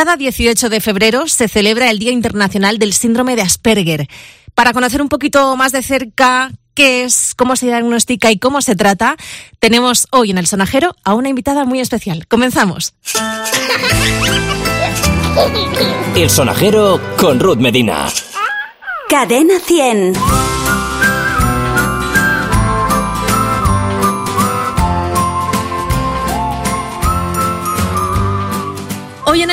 Cada 18 de febrero se celebra el Día Internacional del Síndrome de Asperger. Para conocer un poquito más de cerca qué es, cómo se diagnostica y cómo se trata, tenemos hoy en el sonajero a una invitada muy especial. Comenzamos. El sonajero con Ruth Medina. Cadena 100.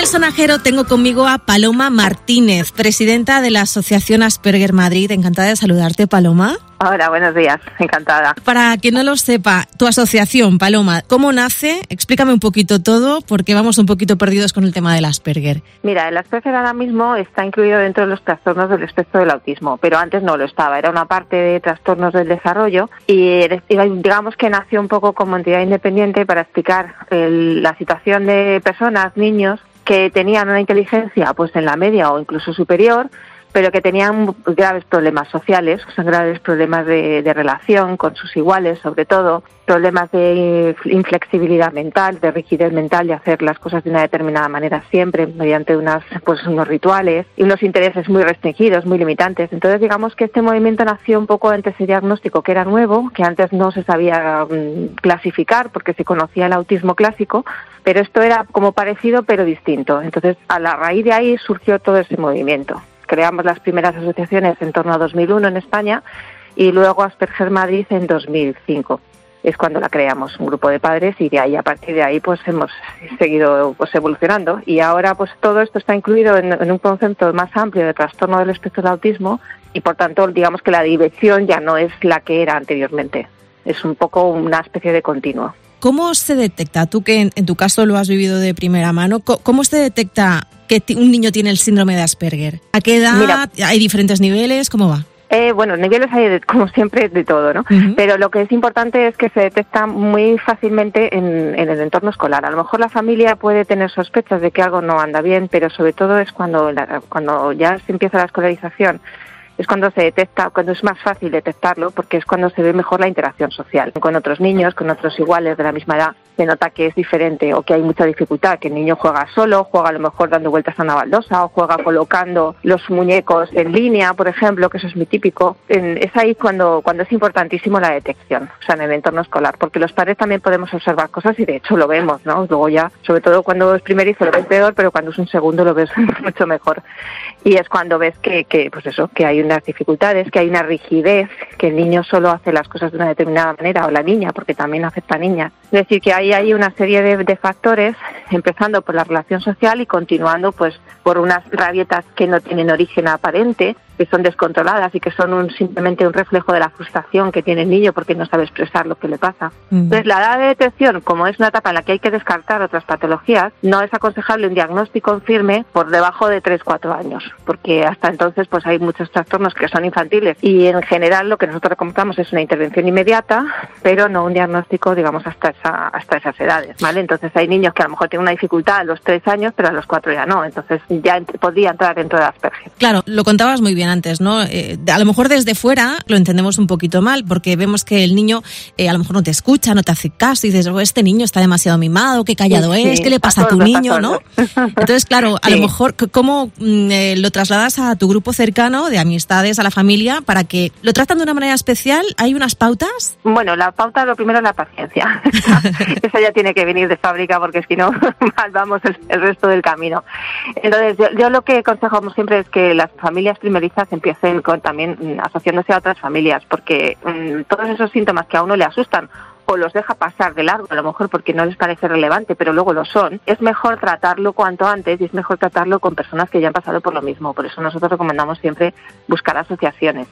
Sonajero tengo conmigo a Paloma Martínez, presidenta de la Asociación Asperger Madrid. Encantada de saludarte, Paloma. Hola, buenos días, encantada. Para quien no lo sepa, tu asociación, Paloma, ¿cómo nace? Explícame un poquito todo, porque vamos un poquito perdidos con el tema del Asperger. Mira, el Asperger ahora mismo está incluido dentro de los trastornos del espectro del autismo, pero antes no lo estaba, era una parte de trastornos del desarrollo y digamos que nació un poco como entidad independiente para explicar la situación de personas, niños, que tenían una inteligencia pues en la media o incluso superior, pero que tenían graves problemas sociales, son graves problemas de, relación con sus iguales, sobre todo, problemas de inflexibilidad mental, de rigidez mental, de hacer las cosas de una determinada manera siempre, mediante unas, pues, unos rituales y unos intereses muy restringidos, muy limitantes. Entonces, digamos que este movimiento nació un poco ante ese diagnóstico que era nuevo, que antes no se sabía mm, clasificar porque se conocía el autismo clásico, pero esto era como parecido pero distinto. Entonces, a la raíz de ahí surgió todo ese movimiento creamos las primeras asociaciones en torno a 2001 en España y luego Asperger Madrid en 2005 es cuando la creamos, un grupo de padres y de ahí a partir de ahí pues hemos seguido pues evolucionando. Y ahora pues todo esto está incluido en, un concepto más amplio de trastorno del espectro del autismo y por tanto digamos que la dirección ya no es la que era anteriormente, es un poco una especie de continuo. ¿Cómo se detecta, tú que en, tu caso lo has vivido de primera mano, cómo se detecta que un niño tiene el síndrome de Asperger? ¿A qué edad? ¿Hay diferentes niveles? ¿Cómo va? Eh, bueno, niveles hay, como siempre, de todo, ¿no? Pero lo que es importante es que se detecta muy fácilmente en, en, el entorno escolar. A lo mejor la familia puede tener sospechas de que algo no anda bien, pero sobre todo es cuando, cuando ya se empieza la escolarización es cuando se detecta, cuando es más fácil detectarlo, porque es cuando se ve mejor la interacción social con otros niños, con otros iguales de la misma edad. Se nota que es diferente o que hay mucha dificultad, que el niño juega solo, juega a lo mejor dando vueltas a una baldosa o juega colocando los muñecos en línea, por ejemplo, que eso es muy típico. Es ahí cuando, cuando es importantísimo la detección, o sea, en el entorno escolar, porque los padres también podemos observar cosas y de hecho lo vemos, ¿no? Luego ya, sobre todo cuando es primerizo lo ves peor, pero cuando es un segundo lo ves mucho mejor. Y es cuando ves que, que pues eso, que hay unas dificultades, que hay una rigidez, que el niño solo hace las cosas de una determinada manera, o la niña, porque también afecta a niña. Es decir, que ahí hay una serie de, de factores, empezando por la relación social y continuando pues por unas rabietas que no tienen origen aparente, que son descontroladas y que son un, simplemente un reflejo de la frustración que tiene el niño porque no sabe expresar lo que le pasa. Entonces, la edad de detección, como es una etapa en la que hay que descartar otras patologías, no es aconsejable un diagnóstico firme por debajo de 3-4 años, porque hasta entonces pues hay muchos trastornos que son infantiles y en general lo que nosotros recomendamos es una intervención inmediata, pero no un diagnóstico, digamos, hasta esa, hasta esas edades, ¿vale? Entonces hay niños que a lo mejor tienen una dificultad a los 3 años, pero a los 4 ya no, entonces ya podría entrar dentro de Asperger. Claro, lo contabas muy bien antes, ¿no? Eh, a lo mejor desde fuera lo entendemos un poquito mal, porque vemos que el niño eh, a lo mejor no te escucha, no te hace caso, y dices, oh, este niño está demasiado mimado, qué callado es, qué le pasa a tu niño, ¿no? Entonces, claro, a lo mejor, ¿cómo mm, eh, lo trasladas a tu grupo cercano de amistades, a la familia, para que lo tratan de una manera especial? ¿Hay unas pautas? Bueno, la pauta, lo primero es la paciencia. Esa ya tiene que venir de fábrica, porque que no, mal vamos el, resto del camino. Entonces, yo, lo que aconsejamos siempre es que las familias primerizas empiecen con, también asociándose a otras familias, porque mm, todos esos síntomas que a uno le asustan o los deja pasar de largo, a lo mejor porque no les parece relevante, pero luego lo son, es mejor tratarlo cuanto antes y es mejor tratarlo con personas que ya han pasado por lo mismo. Por eso nosotros recomendamos siempre buscar asociaciones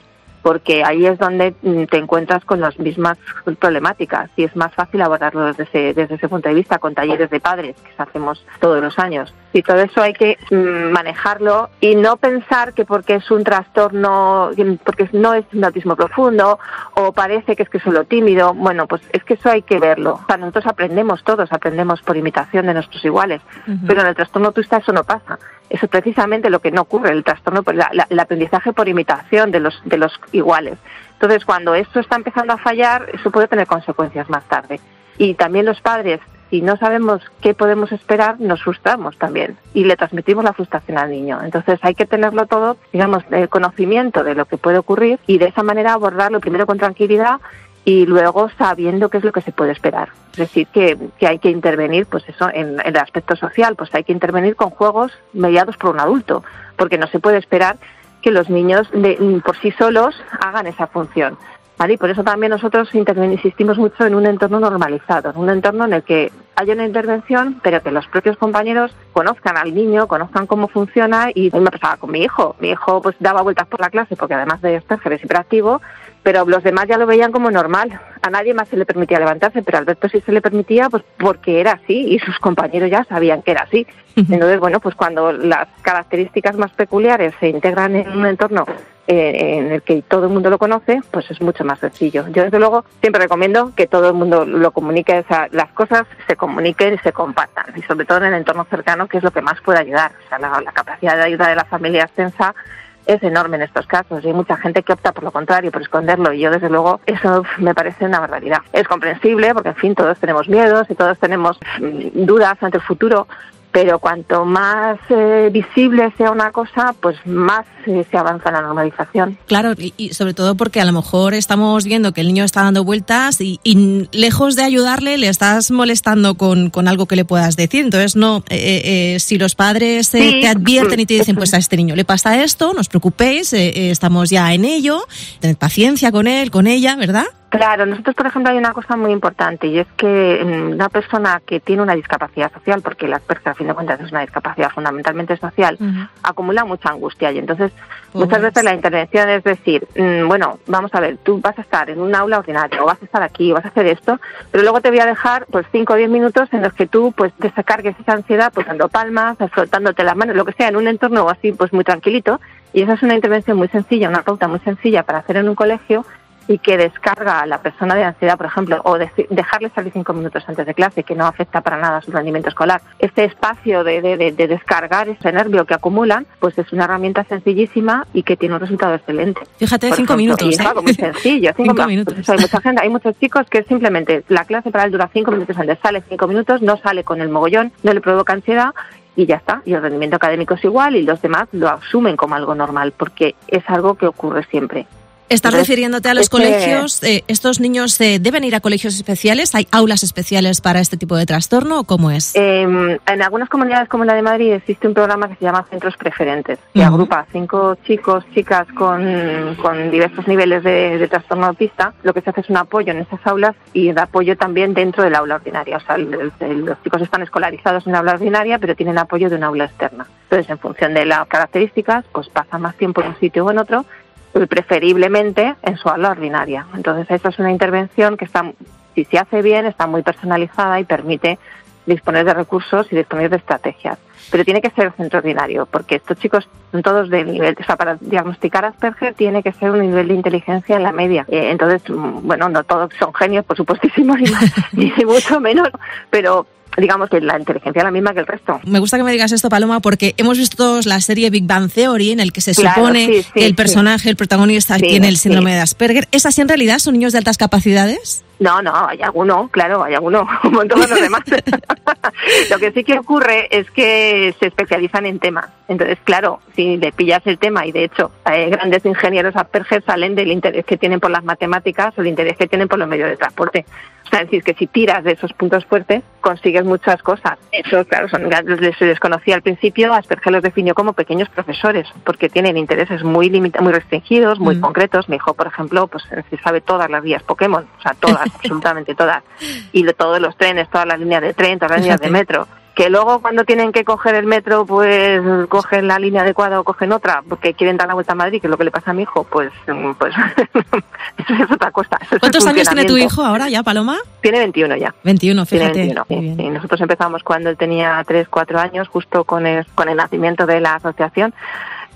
porque ahí es donde mm, te encuentras con las mismas problemáticas y es más fácil abordarlo desde ese, desde ese punto de vista con talleres de padres que hacemos todos los años. Y todo eso hay que mm, manejarlo y no pensar que porque es un trastorno, porque no es un autismo profundo o parece que es que es solo tímido, bueno, pues es que eso hay que verlo. O nosotros aprendemos todos, aprendemos por imitación de nuestros iguales, pero en el trastorno autista eso no pasa. Eso es precisamente lo que no ocurre, el trastorno, el aprendizaje por imitación de los, de los iguales. Entonces, cuando esto está empezando a fallar, eso puede tener consecuencias más tarde. Y también los padres, si no sabemos qué podemos esperar, nos frustramos también y le transmitimos la frustración al niño. Entonces hay que tenerlo todo, digamos, el conocimiento de lo que puede ocurrir y de esa manera abordarlo primero con tranquilidad y luego sabiendo qué es lo que se puede esperar. Es decir, que, que hay que intervenir, pues eso, en, el aspecto social, pues hay que intervenir con juegos mediados por un adulto, porque no se puede esperar que los niños de, por sí solos hagan esa función. ¿Vale? Y por eso también nosotros insistimos mucho en un entorno normalizado, en un entorno en el que haya una intervención, pero que los propios compañeros conozcan al niño, conozcan cómo funciona y me pasaba con mi hijo. Mi hijo pues daba vueltas por la clase porque además de estar es pero los demás ya lo veían como normal. A nadie más se le permitía levantarse, pero a Alberto sí se le permitía pues porque era así y sus compañeros ya sabían que era así. Entonces, bueno, pues cuando las características más peculiares se integran en un entorno eh, en el que todo el mundo lo conoce, pues es mucho más sencillo. Yo, desde luego, siempre recomiendo que todo el mundo lo comunique, o sea, las cosas se comuniquen y se compartan, y sobre todo en el entorno cercano, que es lo que más puede ayudar. O sea, la, la capacidad de ayuda de la familia extensa es enorme en estos casos y hay mucha gente que opta por lo contrario, por esconderlo y yo desde luego eso me parece una barbaridad. Es comprensible porque en fin todos tenemos miedos y todos tenemos mm, dudas ante el futuro, pero cuanto más eh, visible sea una cosa, pues más eh, se avanza la normalización. Claro, y, sobre todo porque a lo mejor estamos viendo que el niño está dando vueltas y, lejos de ayudarle le estás molestando con, con, algo que le puedas decir. Entonces, no, eh, si los padres te advierten y te dicen, pues a este niño le pasa esto, no os preocupéis, estamos ya en ello, tened paciencia con él, con ella, ¿verdad? Claro, nosotros, por ejemplo, hay una cosa muy importante y es que mm, una persona que tiene una discapacidad social, porque la Asperger, a fin de cuentas, es una discapacidad fundamentalmente social, acumula mucha angustia y entonces muchas veces la intervención es decir, mm, bueno, vamos a ver, tú vas a estar en un aula ordinaria o vas a estar aquí o vas a hacer esto, pero luego te voy a dejar pues 5 o 10 minutos en los que tú pues descargues esa ansiedad pues dando palmas, frotándote las manos, lo que sea, en un entorno así pues muy tranquilito. Y esa es una intervención muy sencilla, una pauta muy sencilla para hacer en un colegio y que descarga a la persona de ansiedad, por ejemplo, o dejarle salir cinco minutos antes de clase, que no afecta para nada a su rendimiento escolar. Este espacio de, de, descargar ese nervio que acumulan, pues es una herramienta sencillísima y que tiene un resultado excelente. Fíjate, cinco minutos. es ¿eh? algo muy sencillo. Cinco, minutos. hay mucha gente, hay muchos chicos que simplemente la clase para él dura cinco minutos antes, sale cinco minutos, no sale con el mogollón, no le provoca ansiedad y ya está. Y el rendimiento académico es igual y los demás lo asumen como algo normal porque es algo que ocurre siempre. Estás refiriéndote a los colegios. Eh, ¿Estos niños eh, deben ir a colegios especiales? ¿Hay aulas especiales para este tipo de trastorno o cómo es? Em, en algunas comunidades como la de Madrid existe un programa que se llama Centros Preferentes, que agrupa a cinco chicos, chicas con, con diversos niveles de, trastorno autista. Lo que se hace es un apoyo en esas aulas y da apoyo también dentro del aula ordinaria. O sea, los chicos están escolarizados en la aula ordinaria, pero tienen apoyo de una aula externa. Entonces, en función de las características, pues pasan más tiempo en un sitio o en otro preferiblemente en su aula ordinaria. Entonces, esa es una intervención que está, si se hace bien, está muy personalizada y permite disponer de recursos y disponer de estrategias. Pero tiene que ser centro ordinario, porque estos chicos son todos de nivel, o sea, para diagnosticar Asperger tiene que ser un nivel de inteligencia en la media. Eh, entonces, mm, bueno, no todos son genios, por supuestísimo, ni, ni mucho menos, pero digamos que la inteligencia es la misma que el resto. Me gusta que me digas esto, Paloma, porque hemos visto todos la serie Big Bang Theory, en el que se supone que el personaje, el protagonista, tiene el síndrome de Asperger. ¿Es así en realidad? ¿Son niños de altas capacidades? No, no, hay alguno, claro, hay alguno, como todos los demás. Lo que sí que ocurre es que se especializan en temas. Entonces, claro, si le pillas el tema, y de hecho, eh, grandes ingenieros Asperger salen del interés que tienen por las matemáticas o el interés que tienen por los medios de transporte. O sea, es decir, que si tiras de esos puntos fuertes, consigues muchas cosas. Eso, claro, son, se les conocía al principio, Asperger los definió como pequeños profesores, porque tienen intereses muy muy restringidos, muy mm. concretos. Me dijo, por ejemplo, pues se sabe todas las vías Pokémon, o sea, todas, absolutamente todas. Y todos los trenes, todas las líneas de tren, todas las líneas de metro que luego cuando tienen que coger el metro, pues cogen la línea adecuada o cogen otra, porque quieren dar la vuelta a Madrid, que es lo que le pasa a mi hijo, pues, pues eso es otra cosa. ¿Cuántos años tiene tu hijo ahora ya, Paloma? Tiene 21 ya. 21, fíjate. Y nosotros empezamos cuando él tenía 3, 4 años, justo con el, con el nacimiento de la asociación.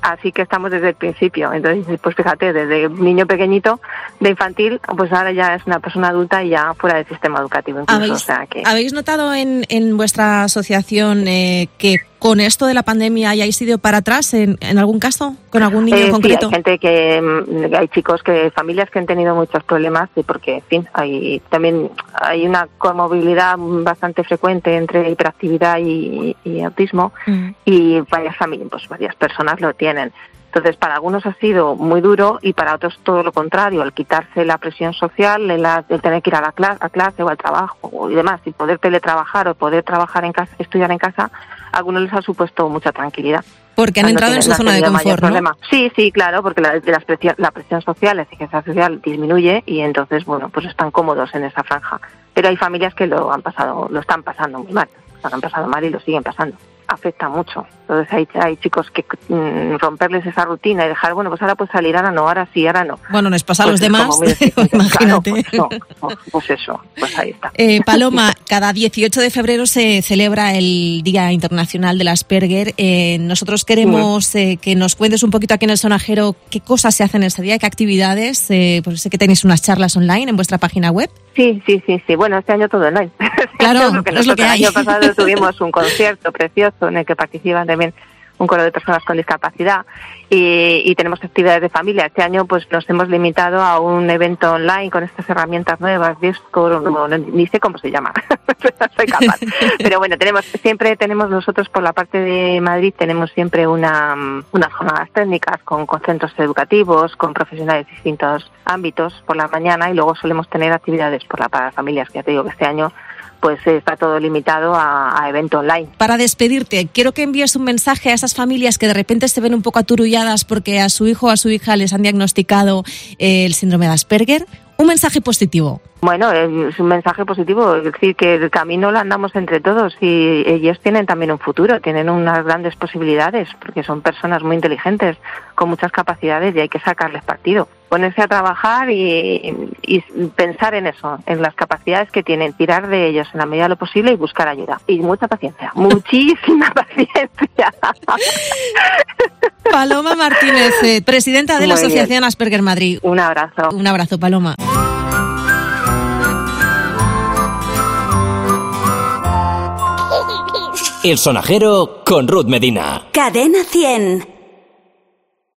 Así que estamos desde el principio. Entonces, pues fíjate, desde niño pequeñito de infantil, pues ahora ya es una persona adulta y ya fuera del sistema educativo incluso. ¿Habéis, ¿habéis notado en, en vuestra asociación eh, que con esto de la pandemia hayáis ido para atrás en, algún caso, con algún niño en concreto. Sí, hay gente que, mm, hay chicos que, familias que han tenido muchos problemas, porque, en fin, hay también hay una comorbilidad bastante frecuente entre hiperactividad y, autismo mm. y varias familias, pues varias personas lo tienen. Entonces, para algunos ha sido muy duro y para otros todo lo contrario, el quitarse la presión social, el, tener que ir a la clase, a clase o al trabajo y demás, y poder teletrabajar o poder trabajar en casa, estudiar en casa, a algunos les ha supuesto mucha tranquilidad. Porque han entrado en su zona de confort, ¿no? Sí, sí, claro, porque la, la, presión, la presión social, la exigencia social disminuye y entonces, bueno, pues están cómodos en esa franja. Pero hay familias que lo han pasado, lo están pasando muy mal, lo han pasado mal y lo siguen pasando afecta mucho. Entonces hay, hay chicos que mm, romperles esa rutina y dejar, bueno, pues ahora pues salir, ahora no, ahora sí, ahora no. Bueno, nos pasa a los pues demás, imagínate. Pues, pues, eso, pues ahí está. Eh, Paloma, cada 18 de febrero se celebra el Día Internacional del Asperger. Eh, nosotros queremos eh, que nos cuentes un poquito aquí en el sonajero qué cosas se hacen ese día, qué actividades, pues sé que tenéis unas charlas online en vuestra página web. Sí, sí, sí, sí. Bueno, este año todo online. Claro, es lo que hay. El año pasado tuvimos un concierto precioso en el que participan también un coro de personas con discapacidad y, tenemos actividades de familia. Este año pues nos hemos limitado a un evento online con estas herramientas nuevas, Discord, no, ni sé cómo se llama, no soy capaz. Pero bueno, tenemos siempre tenemos nosotros por la parte de Madrid tenemos siempre una, unas jornadas técnicas con, con centros educativos, con profesionales de distintos ámbitos por la mañana y luego solemos tener actividades por la para familias, que ya te digo que este año pues está todo limitado a, evento online. Para despedirte, quiero que envíes un mensaje a esas familias que de repente se ven un poco aturulladas porque a su hijo o a su hija les han diagnosticado eh, el síndrome de Asperger. Un mensaje positivo. Bueno, es un mensaje positivo, es decir, que el camino lo andamos entre todos y ellos tienen también un futuro, tienen unas grandes posibilidades, porque son personas muy inteligentes, con muchas capacidades y hay que sacarles partido. Ponerse a trabajar y, pensar en eso, en las capacidades que tienen, tirar de ellos en la medida de lo posible y buscar ayuda. Y mucha paciencia, muchísima paciencia. Paloma Martínez, eh, presidenta de la Asociación Asperger Madrid. Un abrazo. Un abrazo, Paloma. El sonajero con Ruth Medina. Cadena 100.